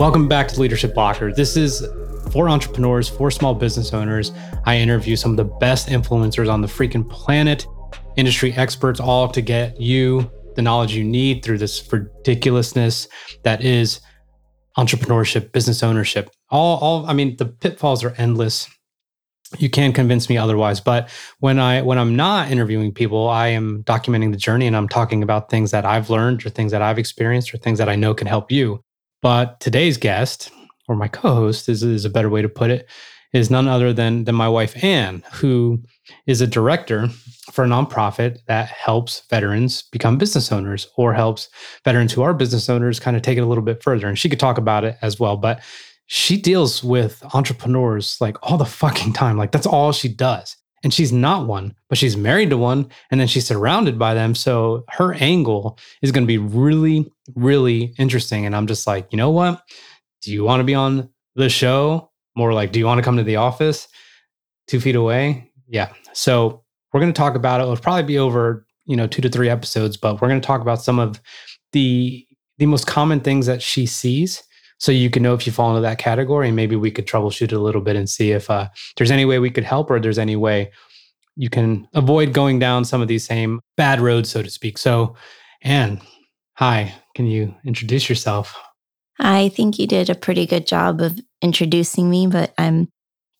Welcome back to Leadership Locker. This is for entrepreneurs, for small business owners. I interview some of the best influencers on the freaking planet, industry experts, all to get you the knowledge you need through this ridiculousness that is entrepreneurship, business ownership. All, all, I mean, the pitfalls are endless. You can't convince me otherwise. But when I when I'm not interviewing people, I am documenting the journey and I'm talking about things that I've learned or things that I've experienced or things that I know can help you. But today's guest, or my co-host, is, is a better way to put it, is none other than than my wife Ann, who is a director for a nonprofit that helps veterans become business owners or helps veterans who are business owners kind of take it a little bit further. And she could talk about it as well. But she deals with entrepreneurs like all the fucking time. Like that's all she does. And she's not one, but she's married to one and then she's surrounded by them. So her angle is going to be really, really interesting. And I'm just like, you know what? Do you want to be on the show? More like, do you want to come to the office two feet away? Yeah. So we're going to talk about it. It'll probably be over, you know, two to three episodes, but we're going to talk about some of the the most common things that she sees so you can know if you fall into that category and maybe we could troubleshoot a little bit and see if uh, there's any way we could help or there's any way you can avoid going down some of these same bad roads so to speak so ann hi can you introduce yourself i think you did a pretty good job of introducing me but i'm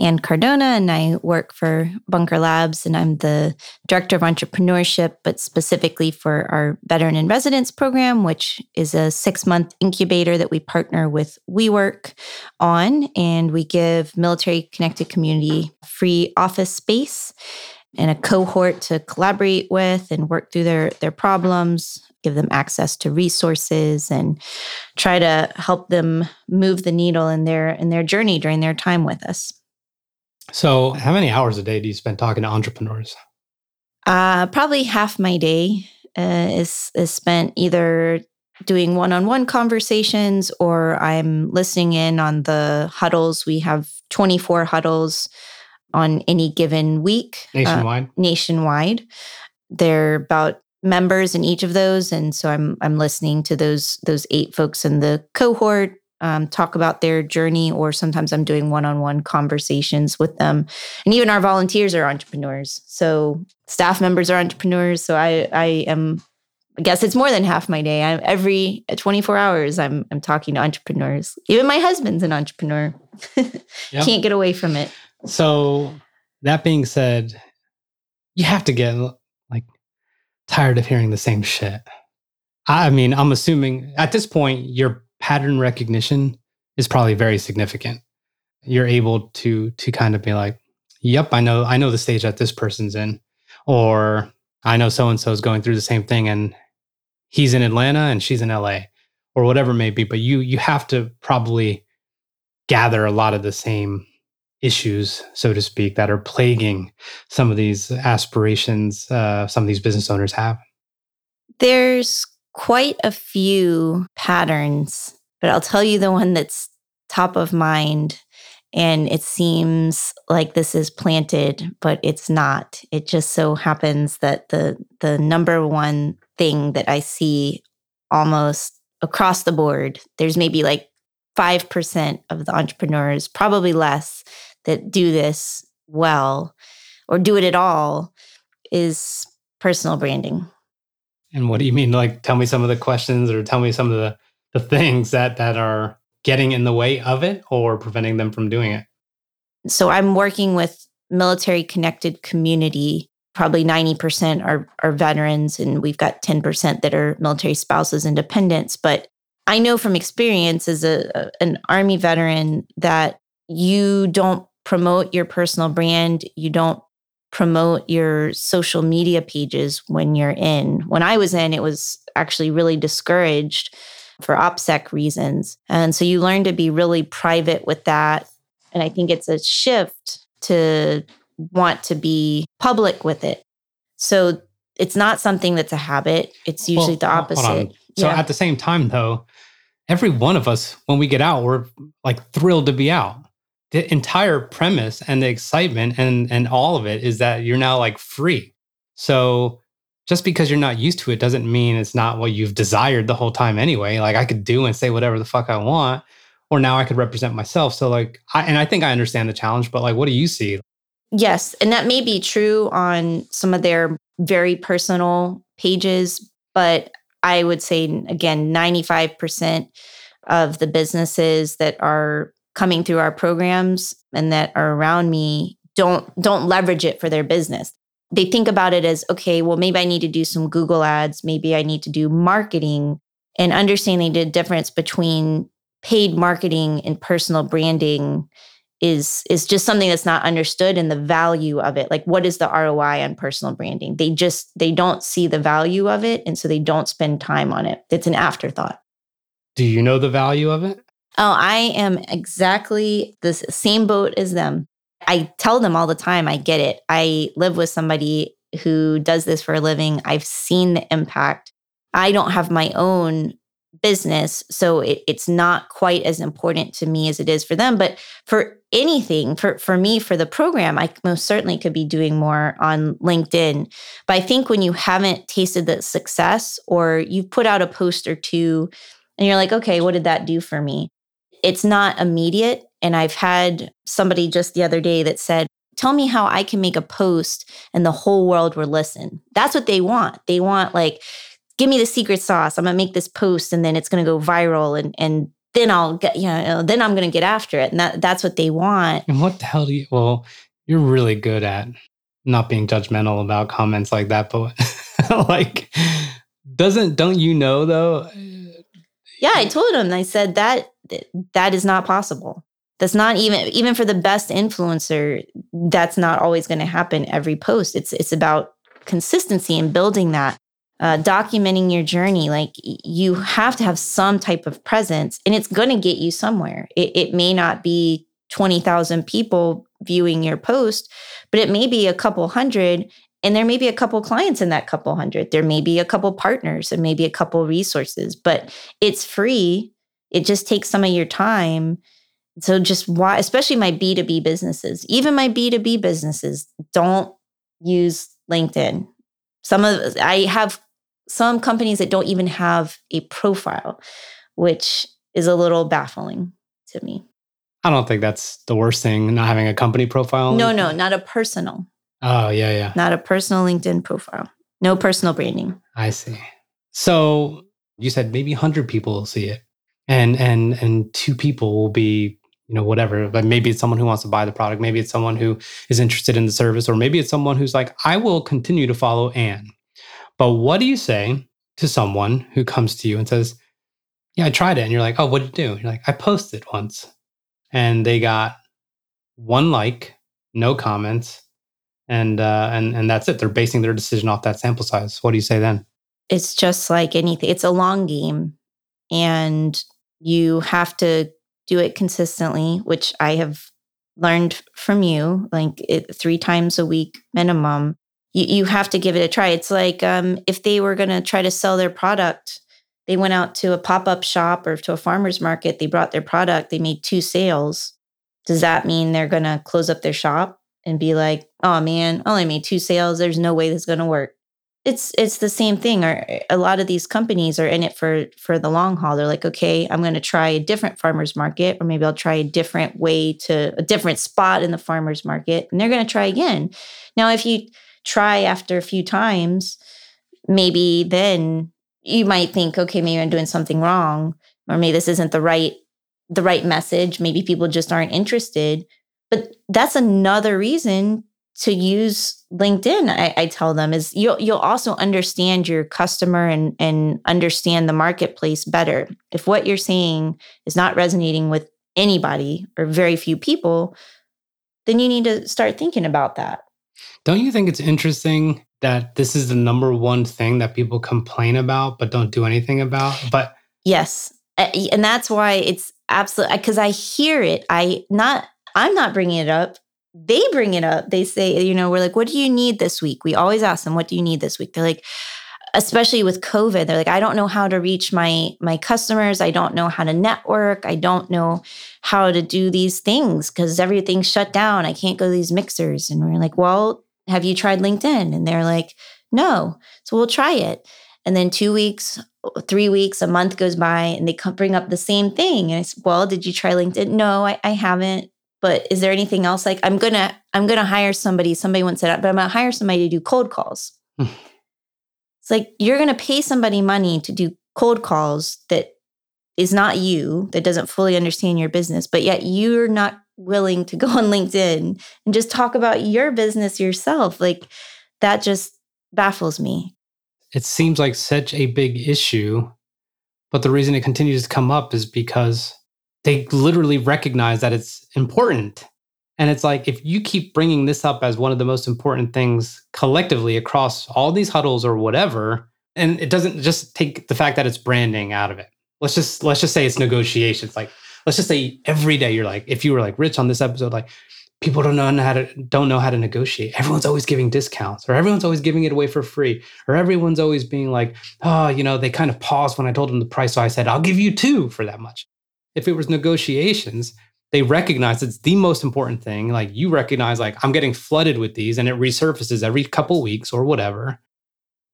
Ann Cardona, and I work for Bunker Labs, and I'm the director of entrepreneurship, but specifically for our veteran in residence program, which is a six month incubator that we partner with WeWork on. And we give military connected community free office space and a cohort to collaborate with and work through their, their problems, give them access to resources and try to help them move the needle in their in their journey during their time with us. So, how many hours a day do you spend talking to entrepreneurs? Uh, probably half my day uh, is is spent either doing one-on-one conversations or I'm listening in on the huddles. We have 24 huddles on any given week uh, nationwide. Uh, nationwide. They're about members in each of those and so I'm I'm listening to those those eight folks in the cohort um, talk about their journey, or sometimes I'm doing one on one conversations with them. And even our volunteers are entrepreneurs. So staff members are entrepreneurs. So I, I am, I guess it's more than half my day. I'm every 24 hours, I'm, I'm talking to entrepreneurs. Even my husband's an entrepreneur. yep. Can't get away from it. So that being said, you have to get tired of hearing the same shit. I mean, I'm assuming at this point you're pattern recognition is probably very significant. You're able to to kind of be like, "Yep, I know I know the stage that this person's in," or "I know so and so is going through the same thing, and he's in Atlanta and she's in LA," or whatever it may be. But you you have to probably gather a lot of the same issues, so to speak, that are plaguing some of these aspirations uh, some of these business owners have. There's quite a few patterns, but I'll tell you the one that's top of mind. And it seems like this is planted, but it's not. It just so happens that the the number one thing that I see almost across the board, there's maybe like 5% of the entrepreneurs, probably less, that do this well or do it at all is personal branding. And what do you mean? Like, tell me some of the questions or tell me some of the, the things that, that are getting in the way of it or preventing them from doing it. So I'm working with military connected community. Probably 90% are, are veterans, and we've got 10% that are military spouses and dependents. But I know from experience as a, a an Army veteran that you don't promote your personal brand, you don't promote your social media pages when you're in. When I was in, it was actually really discouraged for OPSEC reasons. And so you learn to be really private with that. And I think it's a shift to want to be public with it. So it's not something that's a habit, it's usually well, the opposite. So yeah. at the same time, though, every one of us, when we get out, we're like thrilled to be out the entire premise and the excitement and and all of it is that you're now like free. So just because you're not used to it doesn't mean it's not what you've desired the whole time anyway. Like I could do and say whatever the fuck I want. or now I could represent myself. So like, I, and I think I understand the challenge, but like, what do you see? Yes. And that may be true on some of their very personal pages, but I would say, again, 95% of the businesses that are coming through our programs and that are around me don't don't leverage it for their business. They think about it as okay well maybe i need to do some google ads. Maybe i need to do marketing and understanding the difference between paid marketing and personal branding is is just something that's not understood and the value of it. Like what is the ROI on personal branding? They just they don't see the value of it and so they don't spend time on it. It's an afterthought. Do you know the value of it oh i am exactly the same boat as them i tell them all the time i get it i live with somebody who does this for a living i've seen the impact i don't have my own business. So it, it's not quite as important to me as it is for them. But for anything, for, for me, for the program, I most certainly could be doing more on LinkedIn. But I think when you haven't tasted the success or you've put out a post or two and you're like, okay, what did that do for me? It's not immediate. And I've had somebody just the other day that said, tell me how I can make a post and the whole world will listen. That's what they want. They want like, give me the secret sauce. I'm gonna make this post and then it's gonna go viral and and then I'll get you know then I'm gonna get after it. And that that's what they want. And what the hell do you well, you're really good at not being judgmental about comments like that, but like doesn't don't you know though? Yeah, I told him. I said that that is not possible. That's not even even for the best influencer. That's not always going to happen every post. It's it's about consistency and building that uh, documenting your journey like you have to have some type of presence and it's going to get you somewhere it, it may not be 20000 people viewing your post but it may be a couple hundred and there may be a couple clients in that couple hundred there may be a couple partners and maybe a couple resources but it's free it just takes some of your time so just why especially my b2b businesses even my b2b businesses don't use linkedin some of I have some companies that don't even have a profile, which is a little baffling to me. I don't think that's the worst thing, not having a company profile. No, no, not a personal. Oh, yeah, yeah. Not a personal LinkedIn profile. No personal branding. I see. So you said maybe 100 people will see it. And and and two people will be you know whatever but maybe it's someone who wants to buy the product maybe it's someone who is interested in the service or maybe it's someone who's like i will continue to follow ann but what do you say to someone who comes to you and says, Yeah, I tried it. And you're like, Oh, what did you do? You're like, I posted once. And they got one like, no comments, and uh, and and that's it. They're basing their decision off that sample size. What do you say then? It's just like anything. It's a long game, and you have to do it consistently, which I have learned from you, like it, three times a week minimum you, you have to give it a try. It's like um, if they were going to try to sell their product, they went out to a pop up shop or to a farmer's market, they brought their product, they made two sales. Does that mean they're going to close up their shop and be like, oh man, only made two sales. There's no way this is going to work? It's it's the same thing. Or a lot of these companies are in it for for the long haul. They're like, okay, I'm going to try a different farmers market, or maybe I'll try a different way to a different spot in the farmers market, and they're going to try again. Now, if you try after a few times, maybe then you might think, okay, maybe I'm doing something wrong, or maybe this isn't the right the right message. Maybe people just aren't interested. But that's another reason to use LinkedIn. I, I tell them is you'll you'll also understand your customer and and understand the marketplace better. If what you're saying is not resonating with anybody or very few people, then you need to start thinking about that. Don't you think it's interesting that this is the number one thing that people complain about but don't do anything about? But yes. And that's why it's absolutely because I hear it. I not I'm not bringing it up. They bring it up. They say, you know, we're like, what do you need this week? We always ask them, what do you need this week? They're like, especially with covid they're like i don't know how to reach my my customers i don't know how to network i don't know how to do these things because everything's shut down i can't go to these mixers and we're like well have you tried linkedin and they're like no so we'll try it and then two weeks three weeks, a month goes by, and they come bring up the same thing. And I said, Well, did you try LinkedIn? No, I, I haven't. But is there anything else? Like I'm gonna I'm gonna hire somebody. Somebody once said, but I'm gonna hire somebody to do cold calls. Hmm. it's like you're gonna pay somebody money to do cold calls that is not you, that doesn't fully understand your business, but yet you're not willing to go on LinkedIn and just talk about your business yourself. Like that just baffles me. It seems like such a big issue, but the reason it continues to come up is because they literally recognize that it's important. And it's like if you keep bringing this up as one of the most important things collectively across all these huddles or whatever, and it doesn't just take the fact that it's branding out of it. Let's just let's just say it's negotiations. Like let's just say every day you're like, if you were like rich on this episode, like people don't know how to don't know how to negotiate. Everyone's always giving discounts, or everyone's always giving it away for free, or everyone's always being like, oh, you know, they kind of paused when I told them the price, so I said, I'll give you two for that much. If it was negotiations, they recognize it's the most important thing. Like you recognize, like I'm getting flooded with these, and it resurfaces every couple weeks or whatever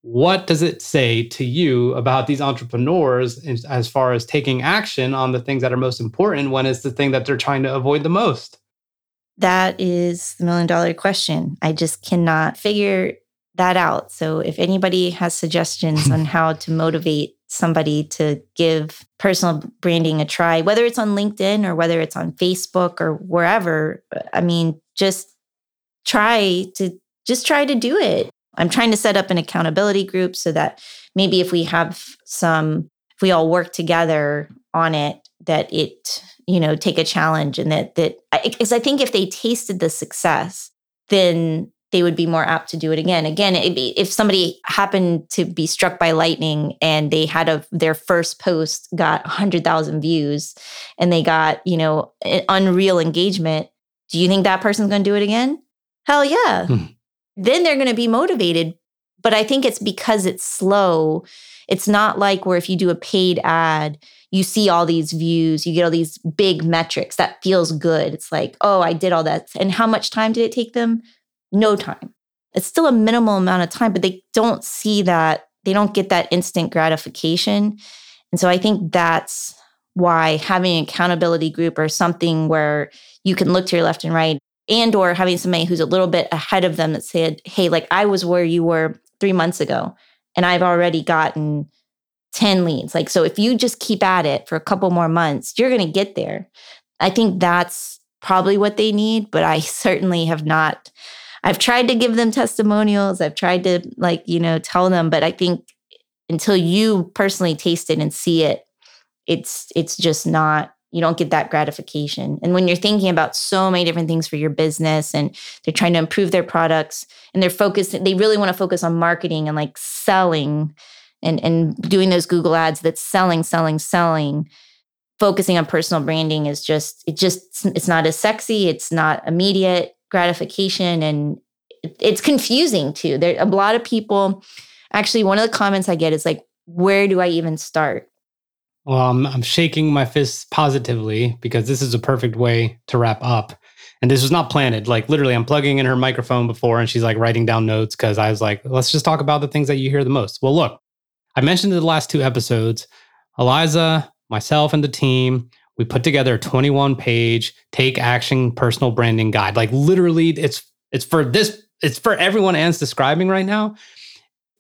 what does it say to you about these entrepreneurs as far as taking action on the things that are most important when it's the thing that they're trying to avoid the most? That is the million dollar question. I just cannot figure that out. So, if anybody has suggestions on how to motivate somebody to give personal branding a try, whether it's on LinkedIn or whether it's on Facebook or wherever, I mean, just try to just try to do it. I'm trying to set up an accountability group so that maybe if we have some, if we all work together on it, that it, you know, take a challenge and that, that, because I think if they tasted the success, then they would be more apt to do it again. Again, if somebody happened to be struck by lightning and they had a their first post got 100,000 views and they got, you know, unreal engagement, do you think that person's going to do it again? Hell yeah. Hmm then they're going to be motivated. But I think it's because it's slow. It's not like where if you do a paid ad, you see all these views, you get all these big metrics. That feels good. It's like, oh, I did all that. And how much time did it take them? No time. It's still a minimal amount of time, but they don't see that. They don't get that instant gratification. And so I think that's why having an accountability group or something where you can look to your left and right and or having somebody who's a little bit ahead of them that said hey like i was where you were three months ago and i've already gotten 10 leads like so if you just keep at it for a couple more months you're going to get there i think that's probably what they need but i certainly have not i've tried to give them testimonials i've tried to like you know tell them but i think until you personally taste it and see it it's it's just not you don't get that gratification. And when you're thinking about so many different things for your business and they're trying to improve their products and they're focused, they really want to focus on marketing and like selling and, and doing those Google ads that's selling, selling, selling. Focusing on personal branding is just, it just, it's not as sexy. It's not immediate gratification. And it's confusing too. There a lot of people, actually, one of the comments I get is like, where do I even start? Well, I'm, I'm shaking my fists positively because this is a perfect way to wrap up. And this was not planted. Like literally, I'm plugging in her microphone before and she's like writing down notes because I was like, let's just talk about the things that you hear the most. Well, look, I mentioned in the last two episodes, Eliza, myself, and the team, we put together a 21 page take action personal branding guide. Like literally, it's it's for this, it's for everyone Ann's describing right now.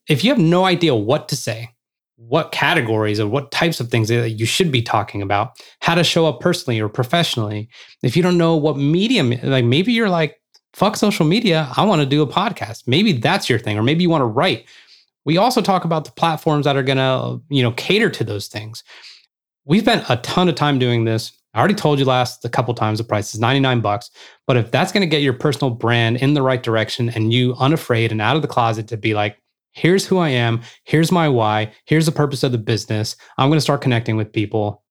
If you have no idea what to say, what categories or what types of things that you should be talking about, how to show up personally or professionally. If you don't know what medium, like maybe you're like, fuck social media, I want to do a podcast. Maybe that's your thing, or maybe you want to write. We also talk about the platforms that are going to, you know, cater to those things. We spent a ton of time doing this. I already told you last a couple times the price is 99 bucks, but if that's going to get your personal brand in the right direction and you unafraid and out of the closet to be like, here's who I am, here's my why, here's the purpose of the business. I'm going to start connecting with people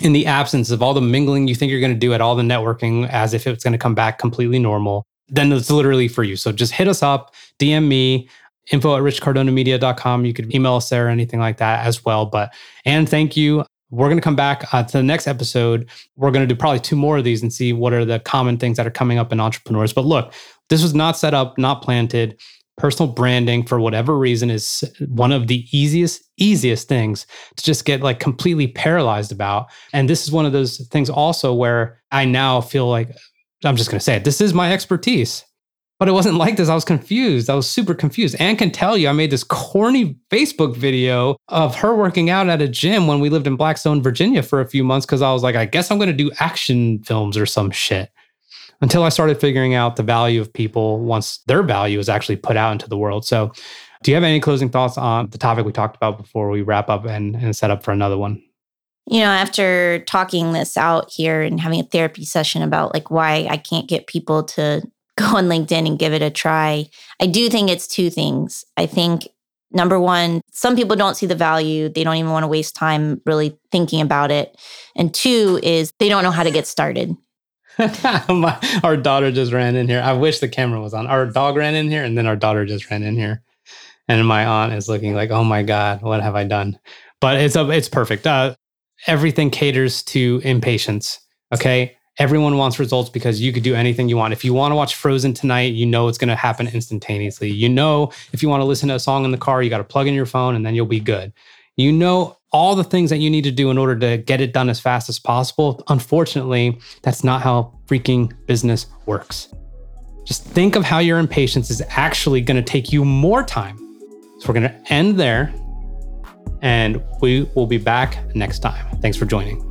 in the absence of all the mingling you think you're going to do at all the networking as if it's going to come back completely normal. Then it's literally for you. So just hit us up, DM me, info at richcardonamedia.com. You could email us there or anything like that as well. But, and thank you. We're going to come back uh, to the next episode. We're going to do probably two more of these and see what are the common things that are coming up in entrepreneurs. But look, this was not set up, not planted personal branding for whatever reason is one of the easiest easiest things to just get like completely paralyzed about and this is one of those things also where i now feel like i'm just going to say it this is my expertise but it wasn't like this i was confused i was super confused and can tell you i made this corny facebook video of her working out at a gym when we lived in blackstone virginia for a few months because i was like i guess i'm going to do action films or some shit until I started figuring out the value of people once their value is actually put out into the world. So, do you have any closing thoughts on the topic we talked about before we wrap up and, and set up for another one? You know, after talking this out here and having a therapy session about like why I can't get people to go on LinkedIn and give it a try, I do think it's two things. I think number one, some people don't see the value. They don't even want to waste time really thinking about it. And two is they don't know how to get started. My, our daughter just ran in here. I wish the camera was on. Our dog ran in here, and then our daughter just ran in here, and my aunt is looking like, "Oh my god, what have I done?" But it's a, it's perfect. Uh, everything caters to impatience. Okay, everyone wants results because you could do anything you want. If you want to watch Frozen tonight, you know it's going to happen instantaneously. You know, if you want to listen to a song in the car, you got to plug in your phone, and then you'll be good. You know all the things that you need to do in order to get it done as fast as possible. Unfortunately, that's not how freaking business works. Just think of how your impatience is actually going to take you more time. So we're going to end there and we will be back next time. Thanks for joining.